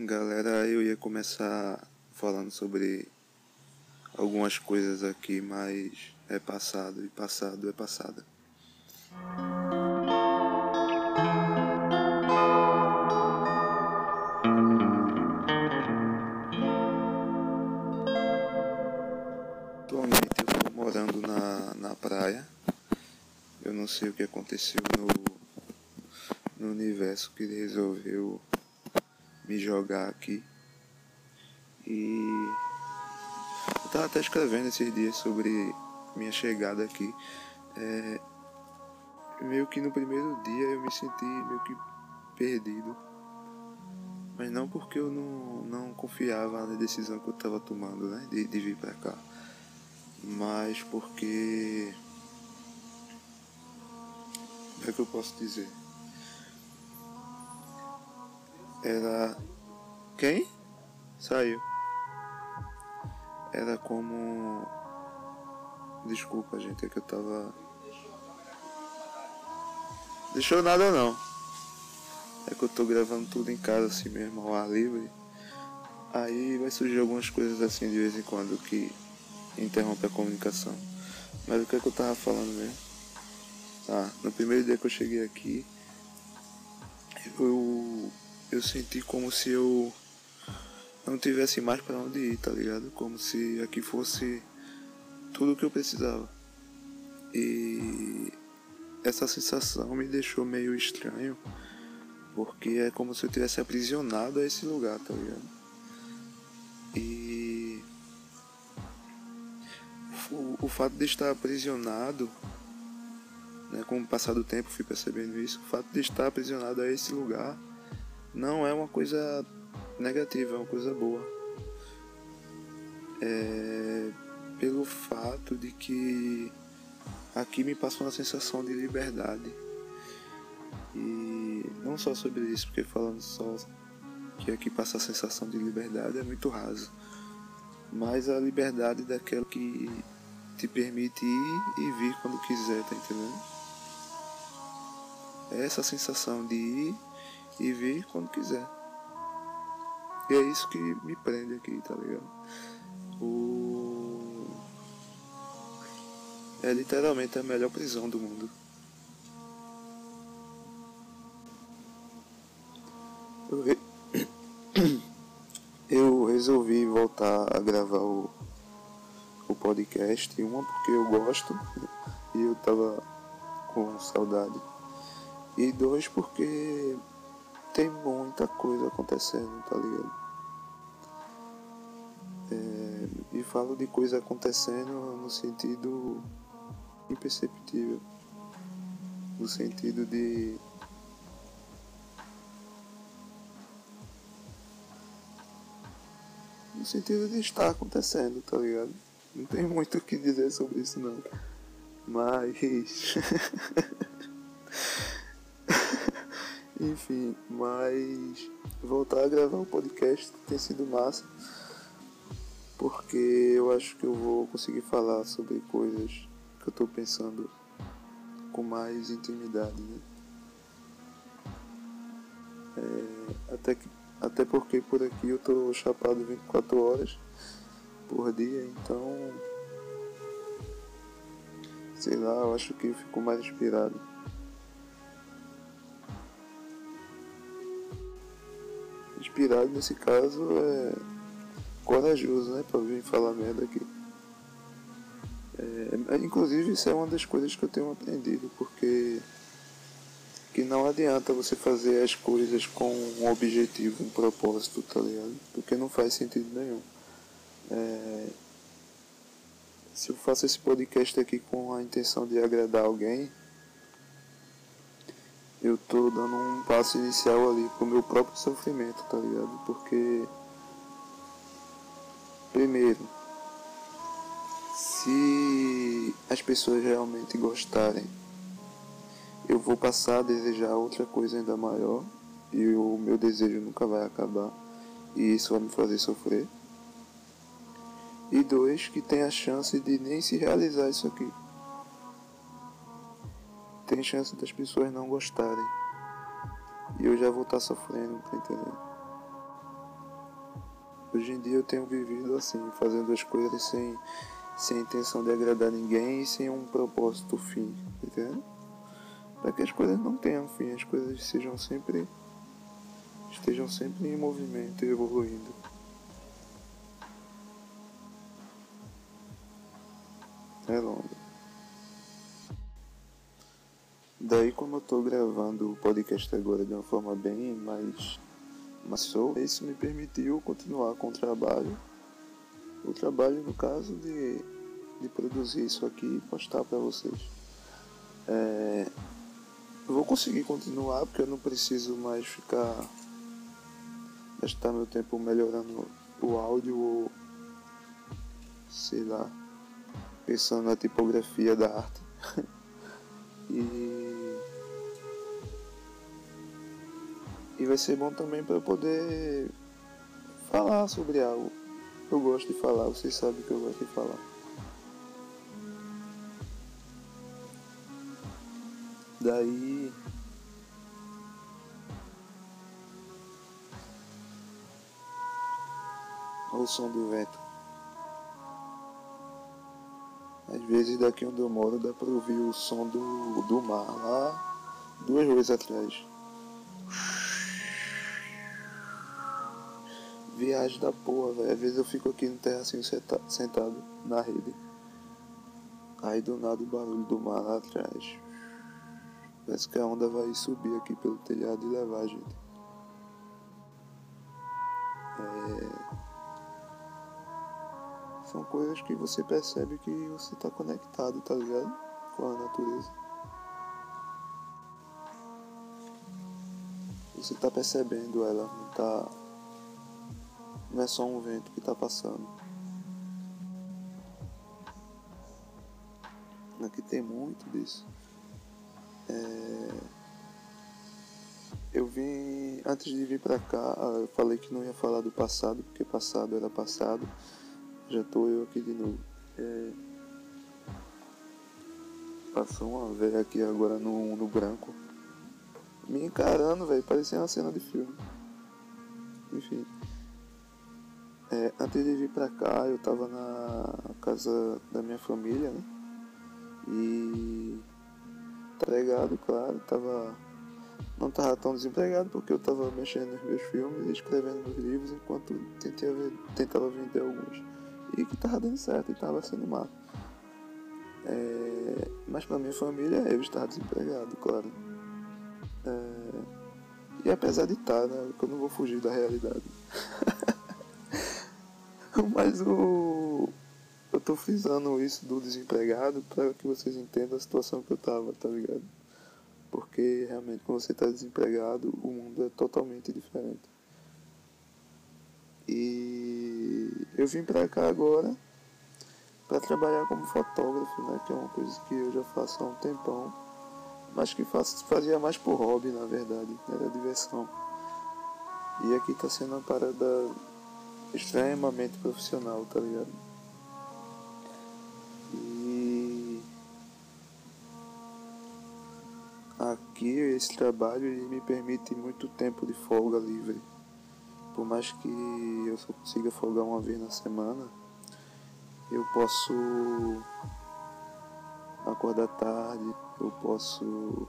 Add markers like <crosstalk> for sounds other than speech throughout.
Galera, eu ia começar falando sobre algumas coisas aqui, mas é passado e passado é passada. Atualmente eu estou morando na, na praia. Eu não sei o que aconteceu no, no universo que resolveu me jogar aqui. E eu tava até escrevendo esses dias sobre minha chegada aqui. É, meio que no primeiro dia eu me senti meio que perdido. Mas não porque eu não, não confiava na decisão que eu estava tomando, né? De, de vir para cá. Mas porque. Como é que eu posso dizer? Era. Quem? Saiu. Era como. Desculpa, gente, é que eu tava. Deixou nada não. É que eu tô gravando tudo em casa assim mesmo, ao ar livre. Aí vai surgir algumas coisas assim de vez em quando que interrompe a comunicação. Mas o que é que eu tava falando mesmo? Ah, no primeiro dia que eu cheguei aqui, eu eu senti como se eu não tivesse mais para onde ir, tá ligado? Como se aqui fosse tudo o que eu precisava. E essa sensação me deixou meio estranho, porque é como se eu tivesse aprisionado a esse lugar, tá ligado? E o, o fato de estar aprisionado, né, com o passar do tempo fui percebendo isso, o fato de estar aprisionado a esse lugar não é uma coisa negativa, é uma coisa boa. É pelo fato de que aqui me passa uma sensação de liberdade. E não só sobre isso, porque falando só que aqui passa a sensação de liberdade é muito raso. Mas a liberdade daquela que te permite ir e vir quando quiser, tá entendendo? É essa sensação de ir e vir quando quiser. E é isso que me prende aqui, tá ligado? O... É literalmente a melhor prisão do mundo. Eu, re... <coughs> eu resolvi voltar a gravar o, o podcast, uma porque eu gosto e eu tava com saudade. E dois porque tem muita coisa acontecendo, tá ligado? É, e falo de coisa acontecendo no sentido imperceptível. No sentido de. No sentido de estar acontecendo, tá ligado? Não tem muito o que dizer sobre isso não. Mas. <laughs> Enfim, mas voltar a gravar o um podcast tem sido massa. Porque eu acho que eu vou conseguir falar sobre coisas que eu tô pensando com mais intimidade, né? É, até, que, até porque por aqui eu tô chapado 24 horas por dia, então sei lá, eu acho que eu fico mais inspirado. Inspirado nesse caso é corajoso, né? Pra vir falar merda aqui. É, inclusive isso é uma das coisas que eu tenho aprendido, porque que não adianta você fazer as coisas com um objetivo, um propósito, tá ligado? Porque não faz sentido nenhum. É, se eu faço esse podcast aqui com a intenção de agradar alguém, eu tô dando um passo inicial ali pro meu próprio sofrimento, tá ligado? Porque primeiro, se as pessoas realmente gostarem, eu vou passar a desejar outra coisa ainda maior e o meu desejo nunca vai acabar e isso vai me fazer sofrer. E dois, que tem a chance de nem se realizar isso aqui tem chance das pessoas não gostarem. E eu já vou estar tá sofrendo, tá entendendo? Hoje em dia eu tenho vivido assim, fazendo as coisas sem, sem intenção de agradar ninguém e sem um propósito fim, entendeu? Para que as coisas não tenham fim, as coisas sejam sempre estejam sempre em movimento e evoluindo. É longo. Daí como eu tô gravando o podcast agora de uma forma bem mais mas isso me permitiu continuar com o trabalho. O trabalho, no caso, de, de produzir isso aqui e postar para vocês. É, vou conseguir continuar porque eu não preciso mais ficar gastar meu tempo melhorando o áudio ou sei lá pensando na tipografia da arte <laughs> e E vai ser bom também para eu poder falar sobre algo. Eu gosto de falar, vocês sabem que eu gosto de falar. Daí. Olha o som do vento. Às vezes daqui onde eu moro dá pra ouvir o som do, do mar lá duas ruas atrás. Viagem da porra, velho. Às vezes eu fico aqui no terracinho sentado na rede. Aí do nada o barulho do mar lá atrás. Parece que a onda vai subir aqui pelo telhado e levar a gente. É... São coisas que você percebe que você tá conectado, tá ligado? Com a natureza. Você tá percebendo ela, não tá não é só um vento que está passando. Aqui tem muito disso. É... Eu vim, antes de vir pra cá, eu falei que não ia falar do passado, porque passado era passado. Já tô eu aqui de novo. É... Passou uma velha aqui agora no, no branco. Me encarando, velho, parecia uma cena de filme. Enfim. É, antes de vir pra cá, eu tava na casa da minha família, né? E. Empregado, claro, tava. Não tava tão desempregado porque eu tava mexendo nos meus filmes e escrevendo meus livros enquanto tentava, tentava vender alguns. E que tava dando certo e tava sendo mal. É, mas pra minha família eu estava desempregado, claro. É, e apesar de estar, né? Que eu não vou fugir da realidade. <laughs> <laughs> Mas o. Eu tô frisando isso do desempregado para que vocês entendam a situação que eu tava, tá ligado? Porque realmente quando você tá desempregado, o mundo é totalmente diferente. E eu vim pra cá agora para trabalhar como fotógrafo, né? Que é uma coisa que eu já faço há um tempão. Mas que faço, fazia mais por hobby, na verdade. Era diversão. E aqui tá sendo uma parada extremamente profissional, tá ligado? E aqui esse trabalho ele me permite muito tempo de folga livre. Por mais que eu só consiga folgar uma vez na semana, eu posso acordar tarde, eu posso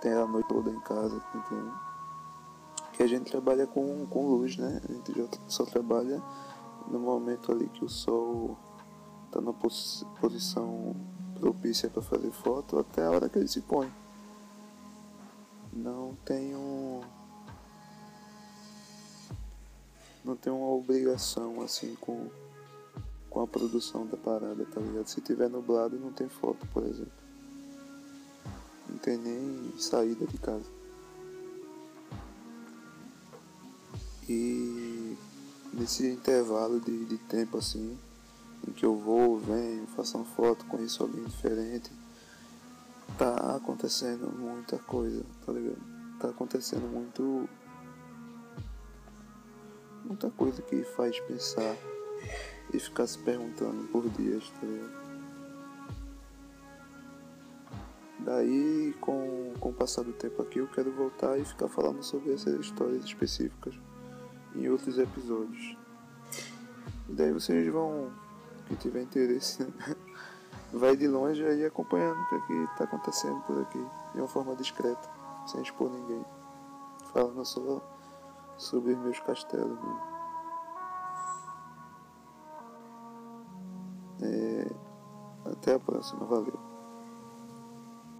ter a noite toda em casa, entendeu? Que a gente trabalha com, com luz, né? A gente já só trabalha no momento ali que o sol está na pos posição propícia para fazer foto até a hora que ele se põe. Não tenho não tenho uma obrigação assim com com a produção da parada, tá ligado? Se tiver nublado não tem foto, por exemplo. Não tem nem saída de casa. E nesse intervalo de, de tempo assim, em que eu vou, venho, faço uma foto, conheço alguém diferente, tá acontecendo muita coisa, tá ligado? Tá acontecendo muito. Muita coisa que faz pensar e ficar se perguntando por dias, tá ligado? Daí, com, com o passar do tempo aqui, eu quero voltar e ficar falando sobre essas histórias específicas em outros episódios. E daí vocês vão, quem tiver interesse, né? <laughs> vai de longe aí acompanhando o que, é que tá acontecendo por aqui, de uma forma discreta, sem expor ninguém. Falando só sobre meus castelos mesmo. É, até a próxima, valeu.